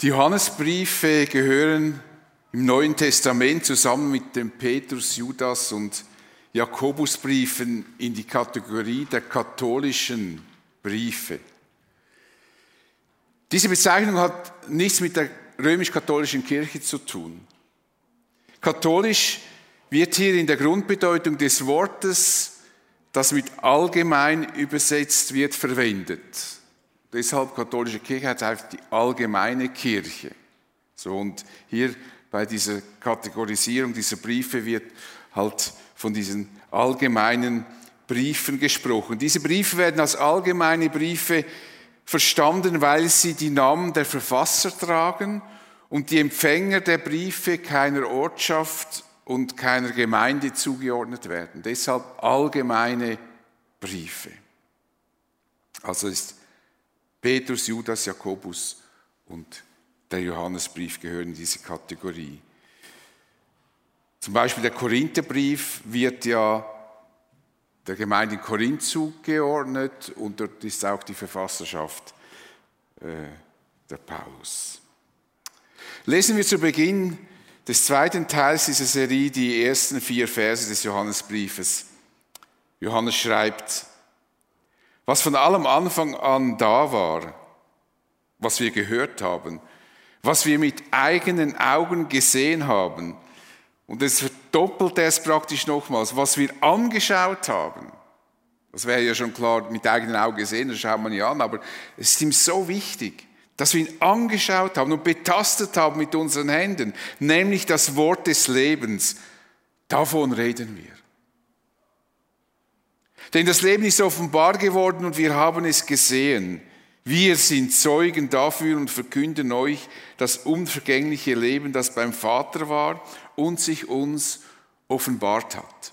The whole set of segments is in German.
Die Johannesbriefe gehören im Neuen Testament zusammen mit dem Petrus, Judas und Jakobusbriefen in die Kategorie der katholischen Briefe. Diese Bezeichnung hat nichts mit der römisch-katholischen Kirche zu tun. Katholisch wird hier in der Grundbedeutung des Wortes, das mit allgemein übersetzt wird, verwendet. Deshalb katholische Kirche heißt einfach die allgemeine Kirche. So, und hier bei dieser Kategorisierung dieser Briefe wird halt von diesen allgemeinen Briefen gesprochen. Diese Briefe werden als allgemeine Briefe verstanden, weil sie die Namen der Verfasser tragen und die Empfänger der Briefe keiner Ortschaft und keiner Gemeinde zugeordnet werden. Deshalb allgemeine Briefe. Also ist Petrus, Judas, Jakobus und der Johannesbrief gehören in diese Kategorie. Zum Beispiel der Korintherbrief wird ja der Gemeinde in Korinth zugeordnet und dort ist auch die Verfasserschaft äh, der Paulus. Lesen wir zu Beginn des zweiten Teils dieser Serie die ersten vier Verse des Johannesbriefes. Johannes schreibt, was von allem Anfang an da war, was wir gehört haben, was wir mit eigenen Augen gesehen haben, und es verdoppelt es praktisch nochmals, was wir angeschaut haben. Das wäre ja schon klar, mit eigenen Augen gesehen, das schaut man ja an, aber es ist ihm so wichtig, dass wir ihn angeschaut haben und betastet haben mit unseren Händen, nämlich das Wort des Lebens. Davon reden wir. Denn das Leben ist offenbar geworden und wir haben es gesehen. Wir sind Zeugen dafür und verkünden euch das unvergängliche Leben, das beim Vater war und sich uns offenbart hat.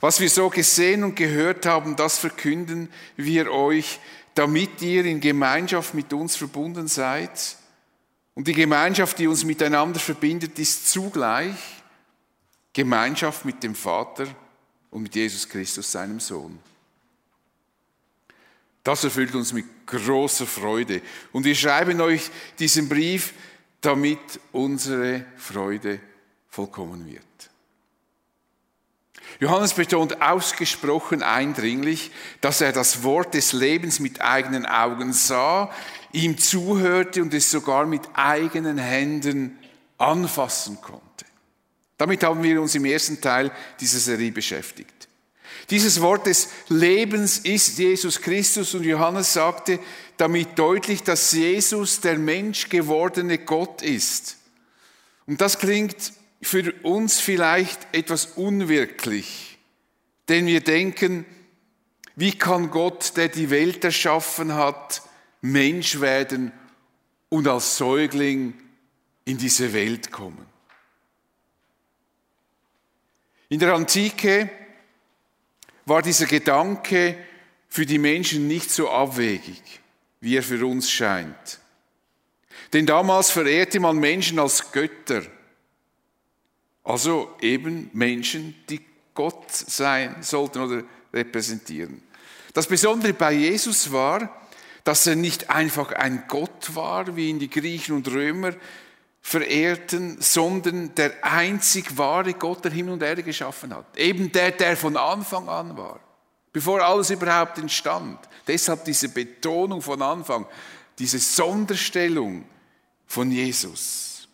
Was wir so gesehen und gehört haben, das verkünden wir euch, damit ihr in Gemeinschaft mit uns verbunden seid. Und die Gemeinschaft, die uns miteinander verbindet, ist zugleich Gemeinschaft mit dem Vater und mit Jesus Christus, seinem Sohn. Das erfüllt uns mit großer Freude. Und wir schreiben euch diesen Brief, damit unsere Freude vollkommen wird. Johannes betont ausgesprochen eindringlich, dass er das Wort des Lebens mit eigenen Augen sah, ihm zuhörte und es sogar mit eigenen Händen anfassen konnte. Damit haben wir uns im ersten Teil dieser Serie beschäftigt. Dieses Wort des Lebens ist Jesus Christus und Johannes sagte damit deutlich, dass Jesus der Mensch gewordene Gott ist. Und das klingt für uns vielleicht etwas unwirklich, denn wir denken, wie kann Gott, der die Welt erschaffen hat, Mensch werden und als Säugling in diese Welt kommen? In der Antike war dieser Gedanke für die Menschen nicht so abwegig, wie er für uns scheint. Denn damals verehrte man Menschen als Götter, also eben Menschen, die Gott sein sollten oder repräsentieren. Das Besondere bei Jesus war, dass er nicht einfach ein Gott war, wie ihn die Griechen und Römer verehrten, sondern der einzig wahre Gott, der Himmel und Erde geschaffen hat. Eben der, der von Anfang an war, bevor alles überhaupt entstand. Deshalb diese Betonung von Anfang, diese Sonderstellung von Jesus.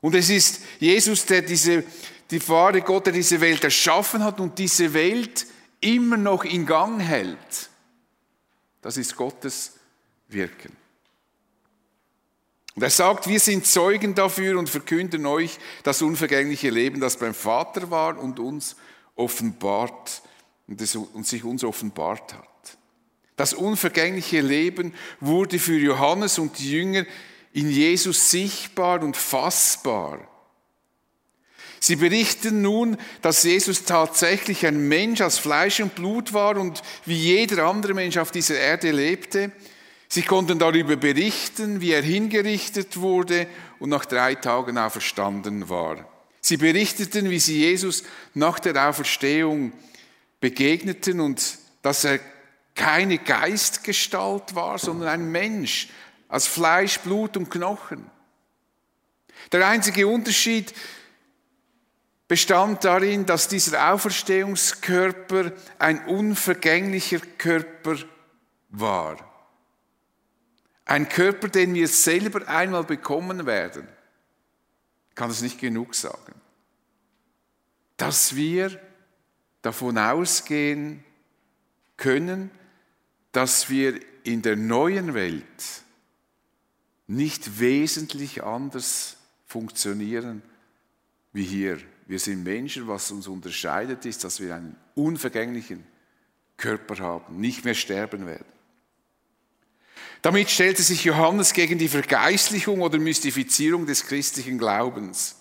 Und es ist Jesus, der diese, die wahre Gott, der diese Welt erschaffen hat und diese Welt immer noch in Gang hält. Das ist Gottes Wirken. Und er sagt, wir sind Zeugen dafür und verkünden euch das unvergängliche Leben, das beim Vater war und uns offenbart und, es, und sich uns offenbart hat. Das unvergängliche Leben wurde für Johannes und die Jünger in Jesus sichtbar und fassbar. Sie berichten nun, dass Jesus tatsächlich ein Mensch aus Fleisch und Blut war und wie jeder andere Mensch auf dieser Erde lebte. Sie konnten darüber berichten, wie er hingerichtet wurde und nach drei Tagen auferstanden war. Sie berichteten, wie sie Jesus nach der Auferstehung begegneten und dass er keine Geistgestalt war, sondern ein Mensch aus Fleisch, Blut und Knochen. Der einzige Unterschied bestand darin, dass dieser Auferstehungskörper ein unvergänglicher Körper war. Ein Körper, den wir selber einmal bekommen werden. Kann es nicht genug sagen. Dass wir davon ausgehen können, dass wir in der neuen Welt nicht wesentlich anders funktionieren wie hier. Wir sind Menschen, was uns unterscheidet, ist, dass wir einen unvergänglichen Körper haben, nicht mehr sterben werden. Damit stellte sich Johannes gegen die Vergeistlichung oder Mystifizierung des christlichen Glaubens.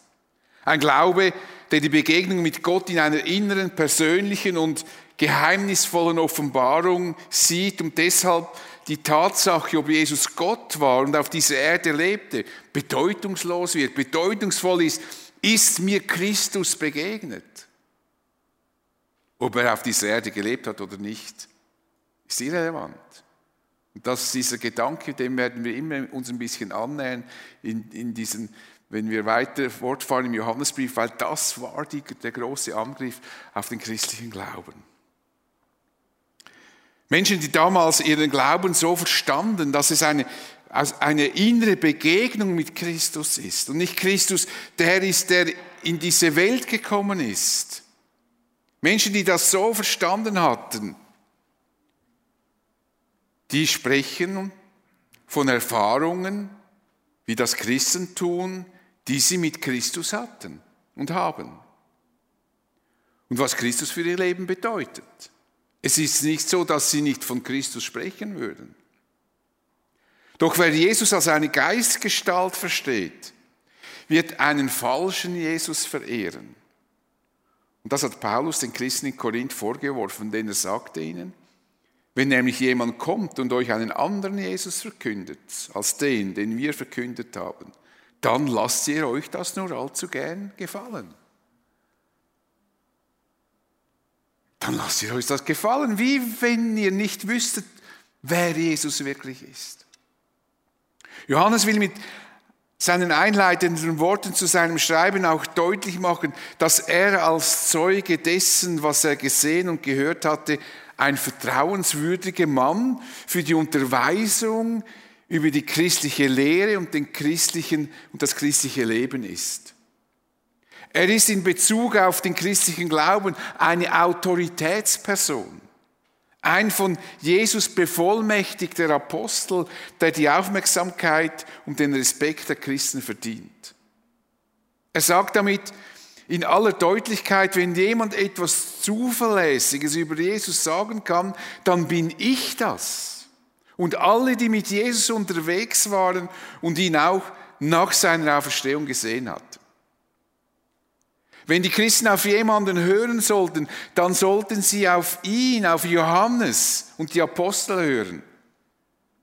Ein Glaube, der die Begegnung mit Gott in einer inneren, persönlichen und geheimnisvollen Offenbarung sieht und deshalb die Tatsache, ob Jesus Gott war und auf dieser Erde lebte, bedeutungslos wird, bedeutungsvoll ist, ist mir Christus begegnet. Ob er auf dieser Erde gelebt hat oder nicht, ist irrelevant. Und das ist dieser Gedanke, dem werden wir immer uns ein bisschen annähern in, in diesen, wenn wir weiter fortfahren im Johannesbrief, weil das war die, der große Angriff auf den christlichen Glauben. Menschen, die damals ihren Glauben so verstanden, dass es eine, eine innere Begegnung mit Christus ist und nicht Christus, der ist, der in diese Welt gekommen ist. Menschen, die das so verstanden hatten, die sprechen von Erfahrungen, wie das Christen tun, die sie mit Christus hatten und haben. Und was Christus für ihr Leben bedeutet. Es ist nicht so, dass sie nicht von Christus sprechen würden. Doch wer Jesus als eine Geistgestalt versteht, wird einen falschen Jesus verehren. Und das hat Paulus den Christen in Korinth vorgeworfen, denn er sagte ihnen, wenn nämlich jemand kommt und euch einen anderen Jesus verkündet, als den, den wir verkündet haben, dann lasst ihr euch das nur allzu gern gefallen. Dann lasst ihr euch das gefallen, wie wenn ihr nicht wüsstet, wer Jesus wirklich ist. Johannes will mit seinen einleitenden Worten zu seinem Schreiben auch deutlich machen, dass er als Zeuge dessen, was er gesehen und gehört hatte, ein vertrauenswürdiger Mann für die Unterweisung über die christliche Lehre und, den christlichen, und das christliche Leben ist. Er ist in Bezug auf den christlichen Glauben eine Autoritätsperson. Ein von Jesus bevollmächtigter Apostel, der die Aufmerksamkeit und den Respekt der Christen verdient. Er sagt damit, in aller Deutlichkeit, wenn jemand etwas Zuverlässiges über Jesus sagen kann, dann bin ich das. Und alle, die mit Jesus unterwegs waren und ihn auch nach seiner Auferstehung gesehen hat. Wenn die Christen auf jemanden hören sollten, dann sollten sie auf ihn, auf Johannes und die Apostel hören.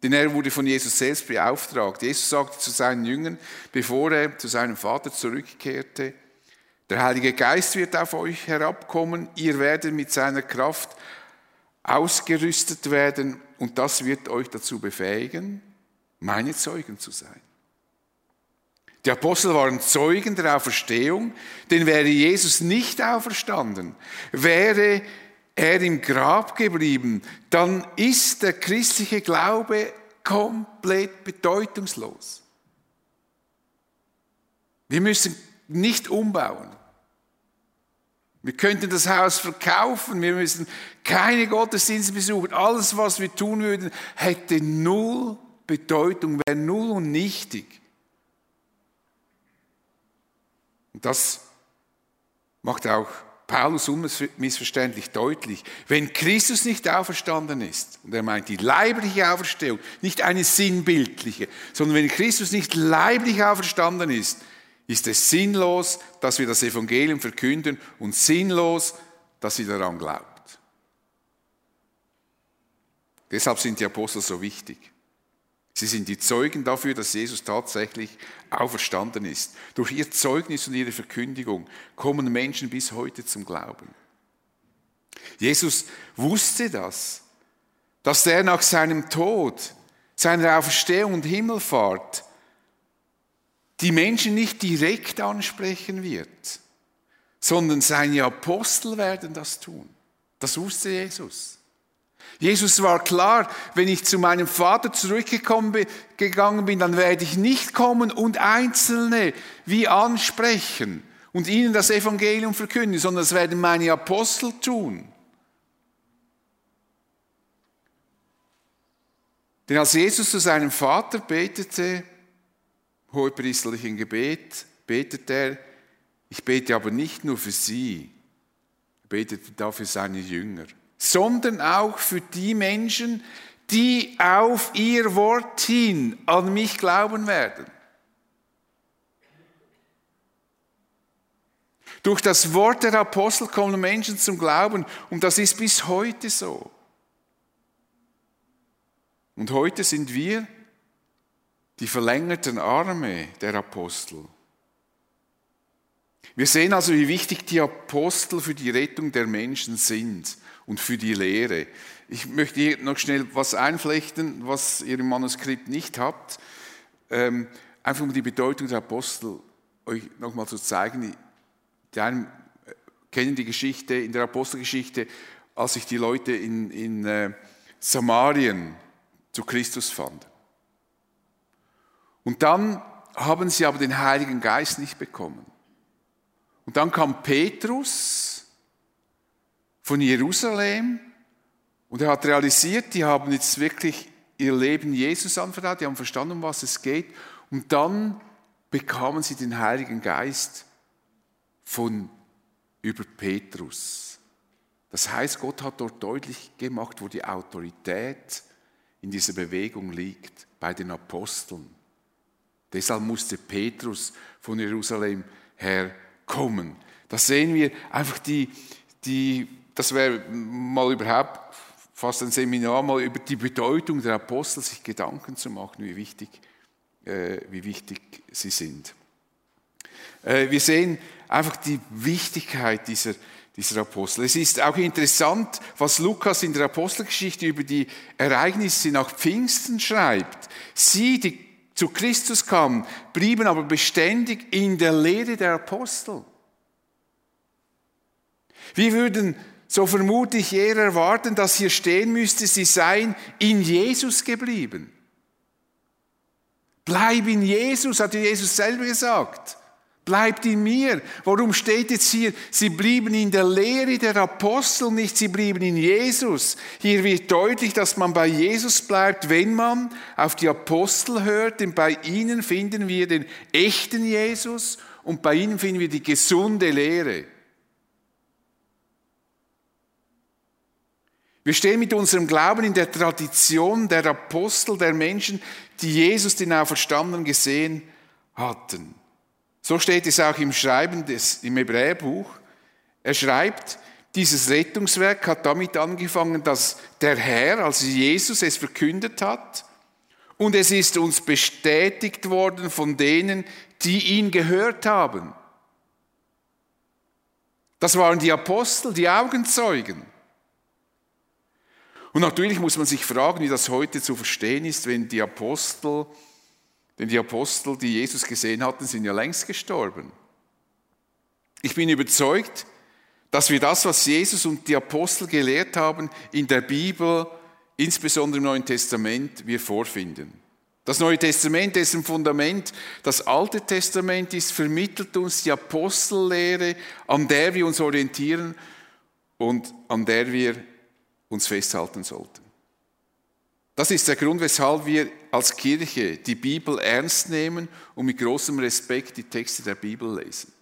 Denn er wurde von Jesus selbst beauftragt. Jesus sagte zu seinen Jüngern, bevor er zu seinem Vater zurückkehrte, der Heilige Geist wird auf euch herabkommen, ihr werdet mit seiner Kraft ausgerüstet werden und das wird euch dazu befähigen, meine Zeugen zu sein. Die Apostel waren Zeugen der Auferstehung, denn wäre Jesus nicht auferstanden, wäre er im Grab geblieben, dann ist der christliche Glaube komplett bedeutungslos. Wir müssen nicht umbauen. Wir könnten das Haus verkaufen, wir müssen keine Gottesdienste besuchen. Alles, was wir tun würden, hätte null Bedeutung, wäre null und nichtig. Und das macht auch Paulus unmissverständlich deutlich. Wenn Christus nicht auferstanden ist, und er meint die leibliche Auferstehung, nicht eine sinnbildliche, sondern wenn Christus nicht leiblich auferstanden ist, ist es sinnlos, dass wir das Evangelium verkünden und sinnlos, dass sie daran glaubt. Deshalb sind die Apostel so wichtig. Sie sind die Zeugen dafür, dass Jesus tatsächlich auferstanden ist. Durch ihr Zeugnis und ihre Verkündigung kommen Menschen bis heute zum Glauben. Jesus wusste das, dass er nach seinem Tod seiner Auferstehung und Himmelfahrt die Menschen nicht direkt ansprechen wird, sondern seine Apostel werden das tun. Das wusste Jesus. Jesus war klar, wenn ich zu meinem Vater zurückgegangen bin, dann werde ich nicht kommen und Einzelne wie ansprechen und ihnen das Evangelium verkünden, sondern das werden meine Apostel tun. Denn als Jesus zu seinem Vater betete, hohepriesterlichen Gebet, betet er, ich bete aber nicht nur für sie, er betete da für seine Jünger, sondern auch für die Menschen, die auf ihr Wort hin an mich glauben werden. Durch das Wort der Apostel kommen Menschen zum Glauben und das ist bis heute so. Und heute sind wir die verlängerten Arme der Apostel. Wir sehen also, wie wichtig die Apostel für die Rettung der Menschen sind und für die Lehre. Ich möchte hier noch schnell was einflechten, was ihr im Manuskript nicht habt. Ähm, einfach um die Bedeutung der Apostel euch nochmal zu zeigen. Die einen äh, kennen die Geschichte in der Apostelgeschichte, als sich die Leute in, in äh, Samarien zu Christus fanden. Und dann haben sie aber den Heiligen Geist nicht bekommen. Und dann kam Petrus von Jerusalem und er hat realisiert, die haben jetzt wirklich ihr Leben Jesus anvertraut, die haben verstanden, um was es geht. Und dann bekamen sie den Heiligen Geist von über Petrus. Das heißt, Gott hat dort deutlich gemacht, wo die Autorität in dieser Bewegung liegt, bei den Aposteln. Deshalb musste Petrus von Jerusalem her kommen. Da sehen wir einfach die, die das wäre mal überhaupt fast ein Seminar, mal über die Bedeutung der Apostel sich Gedanken zu machen, wie wichtig, äh, wie wichtig sie sind. Äh, wir sehen einfach die Wichtigkeit dieser, dieser Apostel. Es ist auch interessant, was Lukas in der Apostelgeschichte über die Ereignisse nach Pfingsten schreibt. Sie, die zu Christus kamen, blieben aber beständig in der Lehre der Apostel. Wir würden, so vermute ich, eher erwarten, dass hier stehen müsste, sie seien in Jesus geblieben. Bleib in Jesus, hat Jesus selber gesagt bleibt in mir. Warum steht jetzt hier, sie blieben in der Lehre der Apostel, nicht sie blieben in Jesus. Hier wird deutlich, dass man bei Jesus bleibt, wenn man auf die Apostel hört, denn bei ihnen finden wir den echten Jesus und bei ihnen finden wir die gesunde Lehre. Wir stehen mit unserem Glauben in der Tradition der Apostel, der Menschen, die Jesus, den Auferstandenen, gesehen hatten. So steht es auch im Schreiben des, im Hebräerbuch. Er schreibt, dieses Rettungswerk hat damit angefangen, dass der Herr, also Jesus, es verkündet hat. Und es ist uns bestätigt worden von denen, die ihn gehört haben. Das waren die Apostel, die Augenzeugen. Und natürlich muss man sich fragen, wie das heute zu verstehen ist, wenn die Apostel denn die Apostel, die Jesus gesehen hatten, sind ja längst gestorben. Ich bin überzeugt, dass wir das, was Jesus und die Apostel gelehrt haben, in der Bibel, insbesondere im Neuen Testament, wir vorfinden. Das Neue Testament, dessen Fundament das Alte Testament ist, vermittelt uns die Apostellehre, an der wir uns orientieren und an der wir uns festhalten sollten. Das ist der Grund, weshalb wir als Kirche die Bibel ernst nehmen und mit großem Respekt die Texte der Bibel lesen.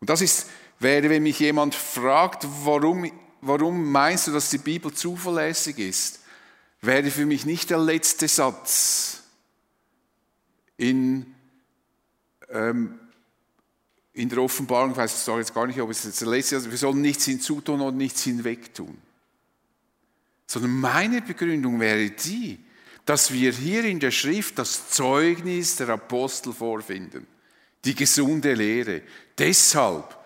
Und das ist, wäre, wenn mich jemand fragt, warum, warum meinst du, dass die Bibel zuverlässig ist, wäre für mich nicht der letzte Satz in, ähm, in der Offenbarung, ich weiß ich sage jetzt gar nicht, ob es der letzte ist, wir sollen nichts hinzutun und nichts hinwegtun sondern meine Begründung wäre die, dass wir hier in der Schrift das Zeugnis der Apostel vorfinden, die gesunde Lehre. Deshalb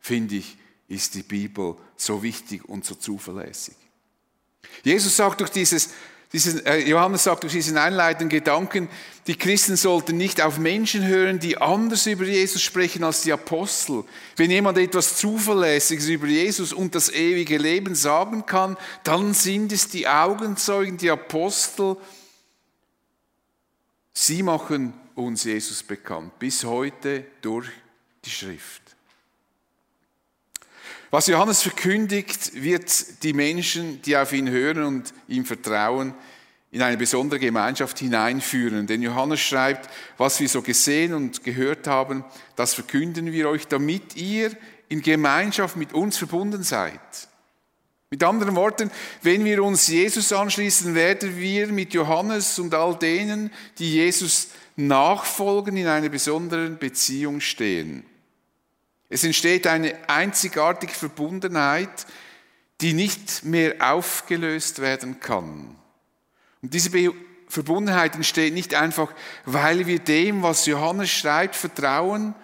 finde ich, ist die Bibel so wichtig und so zuverlässig. Jesus sagt durch dieses, diesen, äh, Johannes sagt durch diesen einleitenden Gedanken, die Christen sollten nicht auf Menschen hören, die anders über Jesus sprechen als die Apostel. Wenn jemand etwas Zuverlässiges über Jesus und das ewige Leben sagen kann, dann sind es die Augenzeugen, die Apostel. Sie machen uns Jesus bekannt, bis heute durch die Schrift. Was Johannes verkündigt, wird die Menschen, die auf ihn hören und ihm vertrauen, in eine besondere Gemeinschaft hineinführen. Denn Johannes schreibt, was wir so gesehen und gehört haben, das verkünden wir euch, damit ihr in Gemeinschaft mit uns verbunden seid. Mit anderen Worten, wenn wir uns Jesus anschließen, werden wir mit Johannes und all denen, die Jesus nachfolgen, in einer besonderen Beziehung stehen. Es entsteht eine einzigartige Verbundenheit, die nicht mehr aufgelöst werden kann. Und diese Verbundenheit entsteht nicht einfach, weil wir dem, was Johannes schreibt, vertrauen,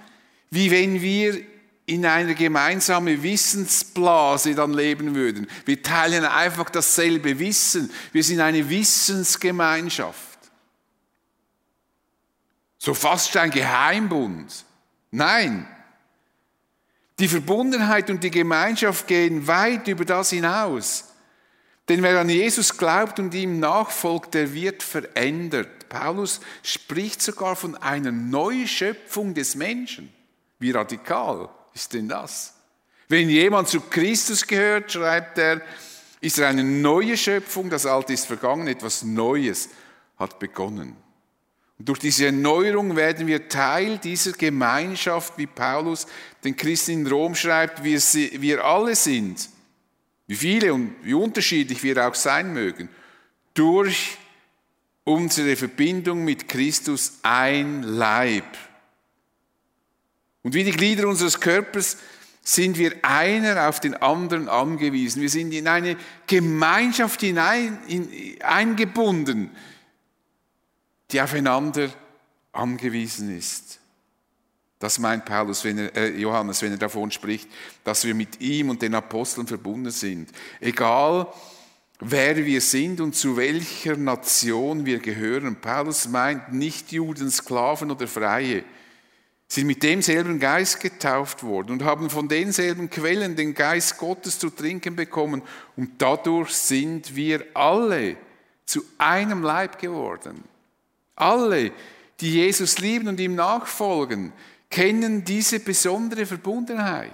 wie wenn wir in einer gemeinsamen Wissensblase dann leben würden. Wir teilen einfach dasselbe Wissen. Wir sind eine Wissensgemeinschaft. So fast ein Geheimbund. Nein, die Verbundenheit und die Gemeinschaft gehen weit über das hinaus. Denn wer an Jesus glaubt und ihm nachfolgt, der wird verändert. Paulus spricht sogar von einer Neuschöpfung des Menschen. Wie radikal ist denn das? Wenn jemand zu Christus gehört, schreibt er, ist er eine neue Schöpfung, das Alte ist vergangen, etwas Neues hat begonnen. Und durch diese Erneuerung werden wir Teil dieser Gemeinschaft, wie Paulus den Christen in Rom schreibt, wir, wir alle sind, wie viele und wie unterschiedlich wir auch sein mögen, durch unsere Verbindung mit Christus ein Leib. Und wie die Glieder unseres Körpers sind wir einer auf den anderen angewiesen. Wir sind in eine Gemeinschaft hinein, in, eingebunden die aufeinander angewiesen ist. Das meint Paulus, wenn er, äh, Johannes, wenn er davon spricht, dass wir mit ihm und den Aposteln verbunden sind. Egal, wer wir sind und zu welcher Nation wir gehören. Paulus meint nicht Juden, Sklaven oder Freie, sind mit demselben Geist getauft worden und haben von denselben Quellen den Geist Gottes zu trinken bekommen und dadurch sind wir alle zu einem Leib geworden. Alle, die Jesus lieben und ihm nachfolgen, kennen diese besondere Verbundenheit.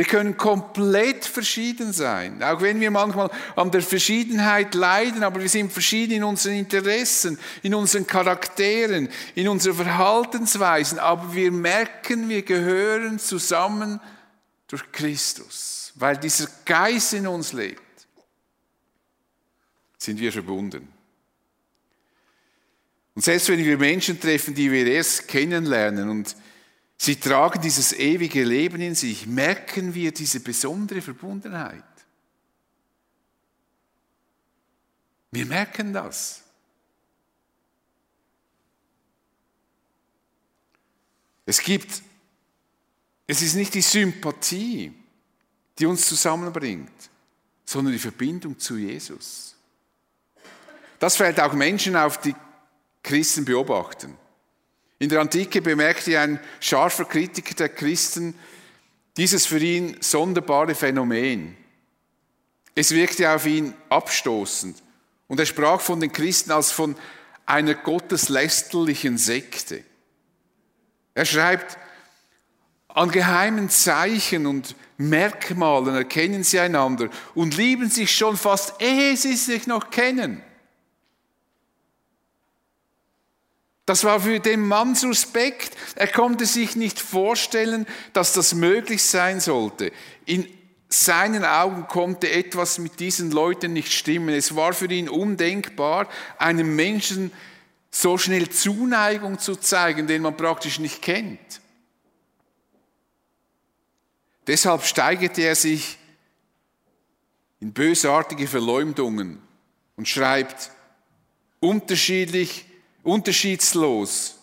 Wir können komplett verschieden sein, auch wenn wir manchmal an der Verschiedenheit leiden, aber wir sind verschieden in unseren Interessen, in unseren Charakteren, in unseren Verhaltensweisen, aber wir merken, wir gehören zusammen durch Christus, weil dieser Geist in uns lebt, sind wir verbunden. Und selbst wenn wir Menschen treffen, die wir erst kennenlernen und sie tragen dieses ewige Leben in sich, merken wir diese besondere Verbundenheit. Wir merken das. Es gibt, es ist nicht die Sympathie, die uns zusammenbringt, sondern die Verbindung zu Jesus. Das fällt auch Menschen auf, die Christen beobachten. In der Antike bemerkte ein scharfer Kritiker der Christen dieses für ihn sonderbare Phänomen. Es wirkte auf ihn abstoßend und er sprach von den Christen als von einer gotteslästerlichen Sekte. Er schreibt, an geheimen Zeichen und Merkmalen erkennen sie einander und lieben sich schon fast, ehe sie sich noch kennen. Das war für den Mann suspekt. Er konnte sich nicht vorstellen, dass das möglich sein sollte. In seinen Augen konnte etwas mit diesen Leuten nicht stimmen. Es war für ihn undenkbar, einem Menschen so schnell Zuneigung zu zeigen, den man praktisch nicht kennt. Deshalb steigerte er sich in bösartige Verleumdungen und schreibt, unterschiedlich Unterschiedslos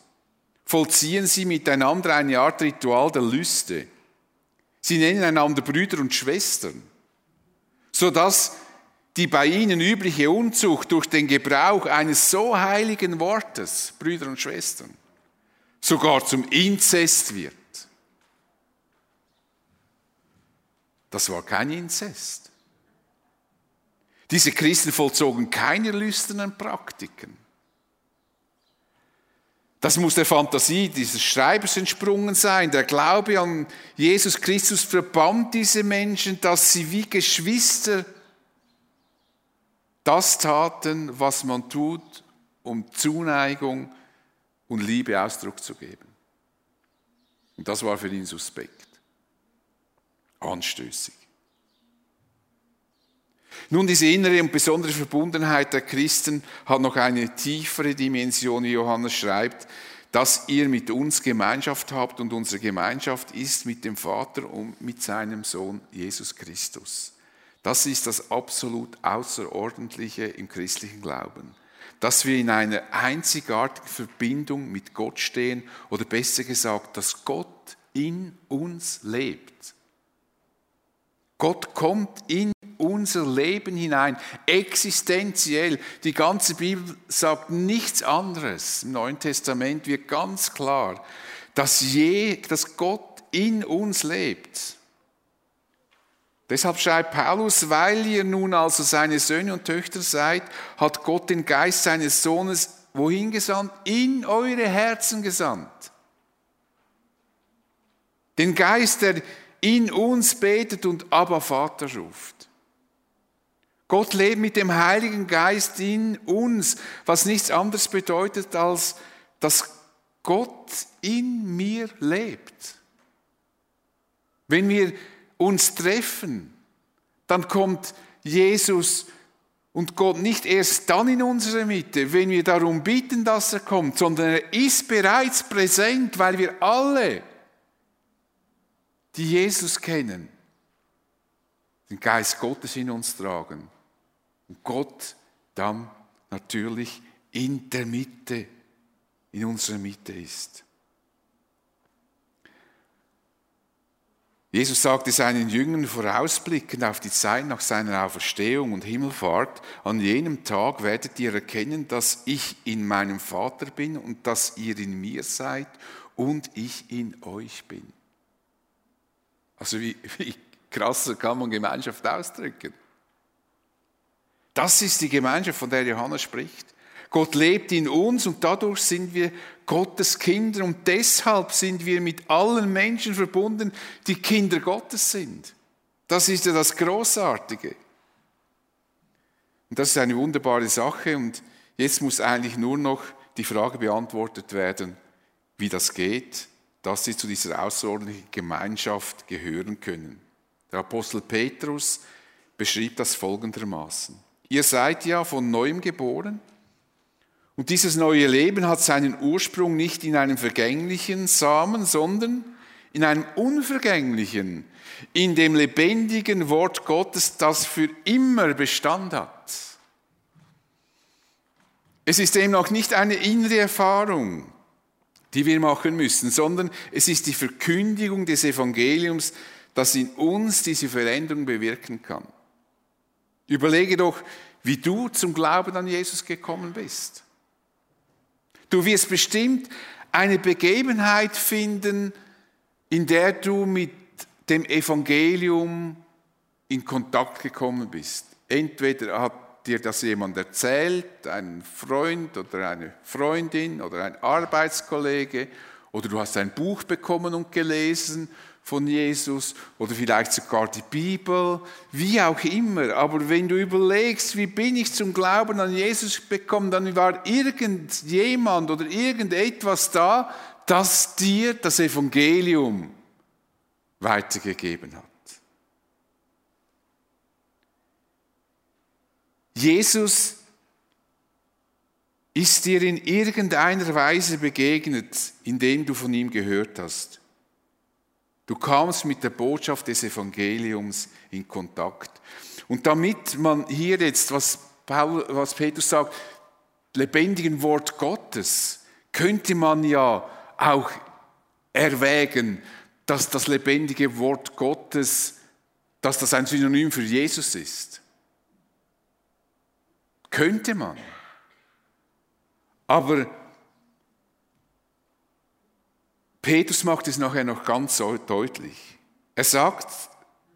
vollziehen sie miteinander eine Art Ritual der Lüste. Sie nennen einander Brüder und Schwestern, sodass die bei ihnen übliche Unzucht durch den Gebrauch eines so heiligen Wortes, Brüder und Schwestern, sogar zum Inzest wird. Das war kein Inzest. Diese Christen vollzogen keine lüsternen Praktiken. Das muss der Fantasie dieses Schreibers entsprungen sein. Der Glaube an Jesus Christus verband diese Menschen, dass sie wie Geschwister das taten, was man tut, um Zuneigung und Liebe Ausdruck zu geben. Und das war für ihn suspekt, anstößig. Nun, diese innere und besondere Verbundenheit der Christen hat noch eine tiefere Dimension, wie Johannes schreibt, dass ihr mit uns Gemeinschaft habt und unsere Gemeinschaft ist mit dem Vater und mit seinem Sohn Jesus Christus. Das ist das absolut Außerordentliche im christlichen Glauben, dass wir in einer einzigartigen Verbindung mit Gott stehen oder besser gesagt, dass Gott in uns lebt. Gott kommt in unser Leben hinein, existenziell. Die ganze Bibel sagt nichts anderes. Im Neuen Testament wird ganz klar, dass, je, dass Gott in uns lebt. Deshalb schreibt Paulus, weil ihr nun also seine Söhne und Töchter seid, hat Gott den Geist seines Sohnes wohin gesandt? In eure Herzen gesandt. Den Geist, der in uns betet und aber Vater ruft. Gott lebt mit dem Heiligen Geist in uns, was nichts anderes bedeutet, als dass Gott in mir lebt. Wenn wir uns treffen, dann kommt Jesus und Gott nicht erst dann in unsere Mitte, wenn wir darum bitten, dass er kommt, sondern er ist bereits präsent, weil wir alle die Jesus kennen, den Geist Gottes in uns tragen und Gott dann natürlich in der Mitte, in unserer Mitte ist. Jesus sagte seinen Jüngern vorausblickend auf die Zeit nach seiner Auferstehung und Himmelfahrt, an jenem Tag werdet ihr erkennen, dass ich in meinem Vater bin und dass ihr in mir seid und ich in euch bin. Also wie, wie krasser kann man Gemeinschaft ausdrücken? Das ist die Gemeinschaft, von der Johannes spricht. Gott lebt in uns und dadurch sind wir Gottes Kinder und deshalb sind wir mit allen Menschen verbunden, die Kinder Gottes sind. Das ist ja das Großartige. Und das ist eine wunderbare Sache und jetzt muss eigentlich nur noch die Frage beantwortet werden, wie das geht dass sie zu dieser außerordentlichen Gemeinschaft gehören können. Der Apostel Petrus beschrieb das folgendermaßen. Ihr seid ja von neuem geboren und dieses neue Leben hat seinen Ursprung nicht in einem vergänglichen Samen, sondern in einem unvergänglichen, in dem lebendigen Wort Gottes, das für immer Bestand hat. Es ist eben auch nicht eine innere Erfahrung, die wir machen müssen, sondern es ist die Verkündigung des Evangeliums, das in uns diese Veränderung bewirken kann. Überlege doch, wie du zum Glauben an Jesus gekommen bist. Du wirst bestimmt eine Begebenheit finden, in der du mit dem Evangelium in Kontakt gekommen bist. Entweder hat dir das jemand erzählt, ein Freund oder eine Freundin oder ein Arbeitskollege, oder du hast ein Buch bekommen und gelesen von Jesus oder vielleicht sogar die Bibel, wie auch immer. Aber wenn du überlegst, wie bin ich zum Glauben an Jesus gekommen, dann war irgendjemand oder irgendetwas da, das dir das Evangelium weitergegeben hat. Jesus ist dir in irgendeiner Weise begegnet, indem du von ihm gehört hast. Du kamst mit der Botschaft des Evangeliums in Kontakt. Und damit man hier jetzt, was, Paul, was Petrus sagt, lebendigen Wort Gottes, könnte man ja auch erwägen, dass das lebendige Wort Gottes, dass das ein Synonym für Jesus ist. Könnte man. Aber Petrus macht es nachher noch ganz deutlich. Er sagt,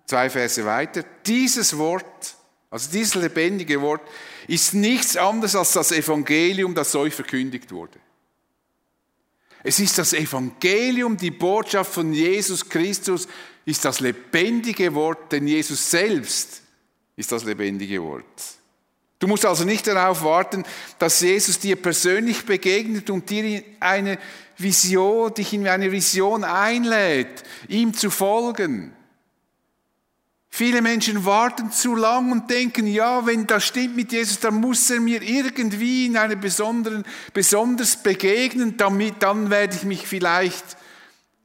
zwei Verse weiter, dieses Wort, also dieses lebendige Wort, ist nichts anderes als das Evangelium, das euch verkündigt wurde. Es ist das Evangelium, die Botschaft von Jesus Christus, ist das lebendige Wort, denn Jesus selbst ist das lebendige Wort. Du musst also nicht darauf warten, dass Jesus dir persönlich begegnet und dir eine Vision, dich in eine Vision einlädt, ihm zu folgen. Viele Menschen warten zu lang und denken, ja, wenn das stimmt mit Jesus, dann muss er mir irgendwie in einer besonderen, besonders begegnen, damit, dann werde ich mich vielleicht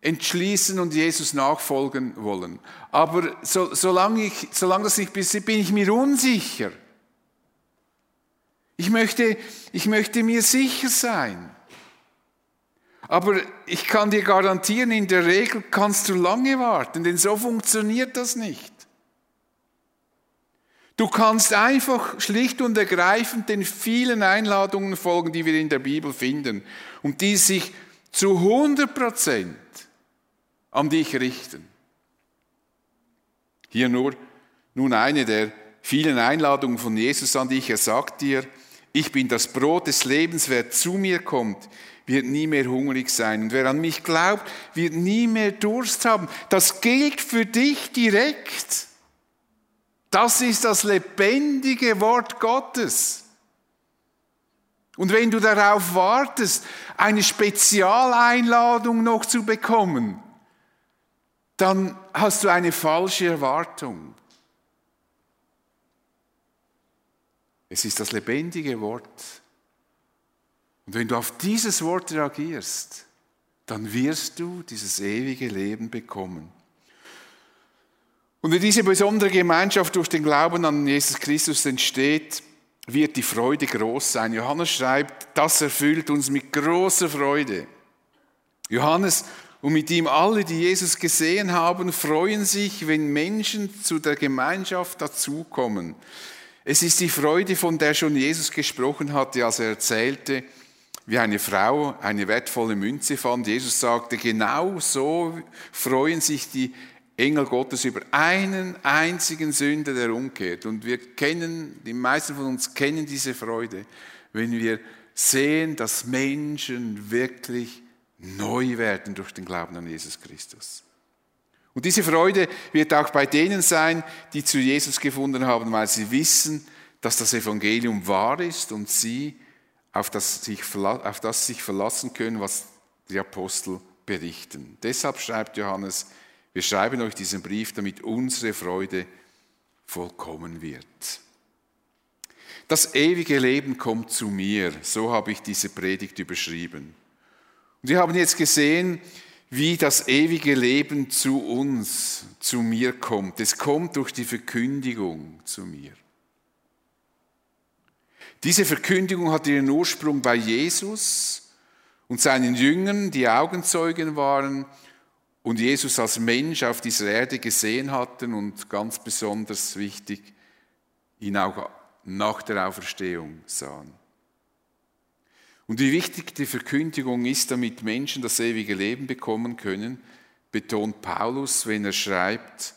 entschließen und Jesus nachfolgen wollen. Aber so, solange, ich, solange das nicht passiert, bin ich mir unsicher. Ich möchte, ich möchte mir sicher sein. Aber ich kann dir garantieren, in der Regel kannst du lange warten, denn so funktioniert das nicht. Du kannst einfach schlicht und ergreifend den vielen Einladungen folgen, die wir in der Bibel finden und die sich zu 100 Prozent an dich richten. Hier nur nun eine der vielen Einladungen von Jesus an dich. Er sagt dir, ich bin das Brot des Lebens, wer zu mir kommt, wird nie mehr hungrig sein. Und wer an mich glaubt, wird nie mehr Durst haben. Das gilt für dich direkt. Das ist das lebendige Wort Gottes. Und wenn du darauf wartest, eine Spezialeinladung noch zu bekommen, dann hast du eine falsche Erwartung. Es ist das lebendige Wort. Und wenn du auf dieses Wort reagierst, dann wirst du dieses ewige Leben bekommen. Und wenn diese besondere Gemeinschaft durch den Glauben an Jesus Christus entsteht, wird die Freude groß sein. Johannes schreibt, das erfüllt uns mit großer Freude. Johannes und mit ihm alle, die Jesus gesehen haben, freuen sich, wenn Menschen zu der Gemeinschaft dazukommen. Es ist die Freude, von der schon Jesus gesprochen hatte, als er erzählte, wie eine Frau eine wertvolle Münze fand. Jesus sagte, genau so freuen sich die Engel Gottes über einen einzigen Sünder, der umkehrt. Und wir kennen, die meisten von uns kennen diese Freude, wenn wir sehen, dass Menschen wirklich neu werden durch den Glauben an Jesus Christus. Und diese Freude wird auch bei denen sein, die zu Jesus gefunden haben, weil sie wissen, dass das Evangelium wahr ist und sie auf das sich, auf das sich verlassen können, was die Apostel berichten. Deshalb schreibt Johannes, wir schreiben euch diesen Brief, damit unsere Freude vollkommen wird. Das ewige Leben kommt zu mir, so habe ich diese Predigt überschrieben. Und wir haben jetzt gesehen, wie das ewige Leben zu uns, zu mir kommt. Es kommt durch die Verkündigung zu mir. Diese Verkündigung hat ihren Ursprung bei Jesus und seinen Jüngern, die Augenzeugen waren und Jesus als Mensch auf dieser Erde gesehen hatten und ganz besonders wichtig, ihn auch nach der Auferstehung sahen. Und wie wichtig die Verkündigung ist, damit Menschen das ewige Leben bekommen können, betont Paulus, wenn er schreibt,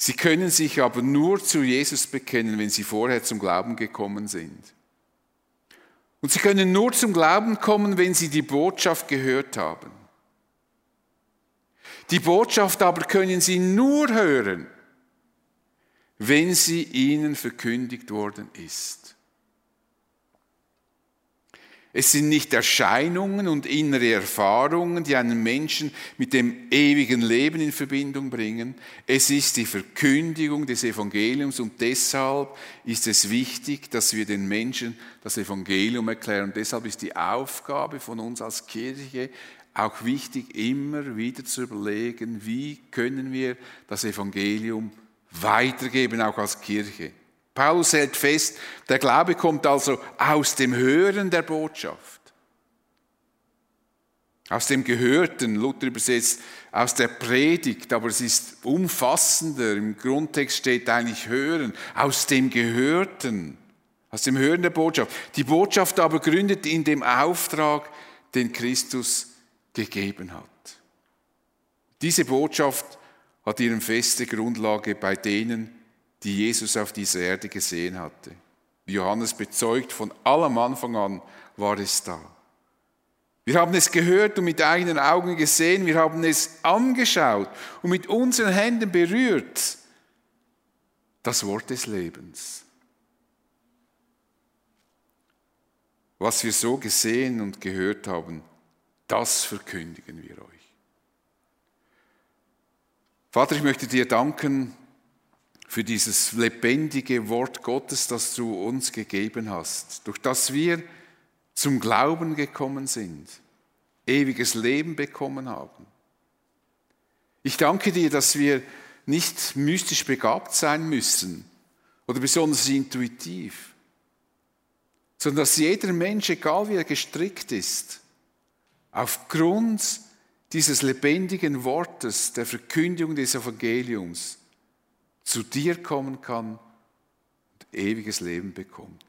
Sie können sich aber nur zu Jesus bekennen, wenn sie vorher zum Glauben gekommen sind. Und sie können nur zum Glauben kommen, wenn sie die Botschaft gehört haben. Die Botschaft aber können sie nur hören, wenn sie ihnen verkündigt worden ist. Es sind nicht Erscheinungen und innere Erfahrungen, die einen Menschen mit dem ewigen Leben in Verbindung bringen. Es ist die Verkündigung des Evangeliums und deshalb ist es wichtig, dass wir den Menschen das Evangelium erklären. Und deshalb ist die Aufgabe von uns als Kirche, auch wichtig, immer wieder zu überlegen, wie können wir das Evangelium weitergeben, auch als Kirche. Paulus hält fest, der Glaube kommt also aus dem Hören der Botschaft. Aus dem Gehörten, Luther übersetzt, aus der Predigt, aber es ist umfassender. Im Grundtext steht eigentlich Hören, aus dem Gehörten. aus dem Hören der Botschaft. Die Botschaft aber gründet in dem Auftrag, den Christus gegeben hat. Diese Botschaft hat ihren feste Grundlage bei denen, die Jesus auf dieser Erde gesehen hatte. Johannes bezeugt, von allem Anfang an war es da. Wir haben es gehört und mit eigenen Augen gesehen, wir haben es angeschaut und mit unseren Händen berührt. Das Wort des Lebens. Was wir so gesehen und gehört haben, das verkündigen wir euch. Vater, ich möchte dir danken für dieses lebendige Wort Gottes, das du uns gegeben hast, durch das wir zum Glauben gekommen sind, ewiges Leben bekommen haben. Ich danke dir, dass wir nicht mystisch begabt sein müssen oder besonders intuitiv, sondern dass jeder Mensch, egal wie er gestrickt ist, aufgrund dieses lebendigen Wortes, der Verkündigung des Evangeliums, zu dir kommen kann und ewiges Leben bekommt.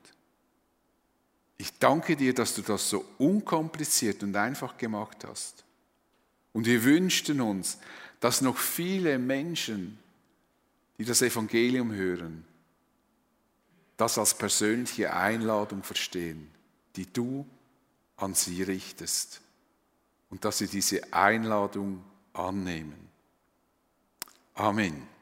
Ich danke dir, dass du das so unkompliziert und einfach gemacht hast. Und wir wünschten uns, dass noch viele Menschen, die das Evangelium hören, das als persönliche Einladung verstehen, die du an sie richtest und dass sie diese Einladung annehmen. Amen.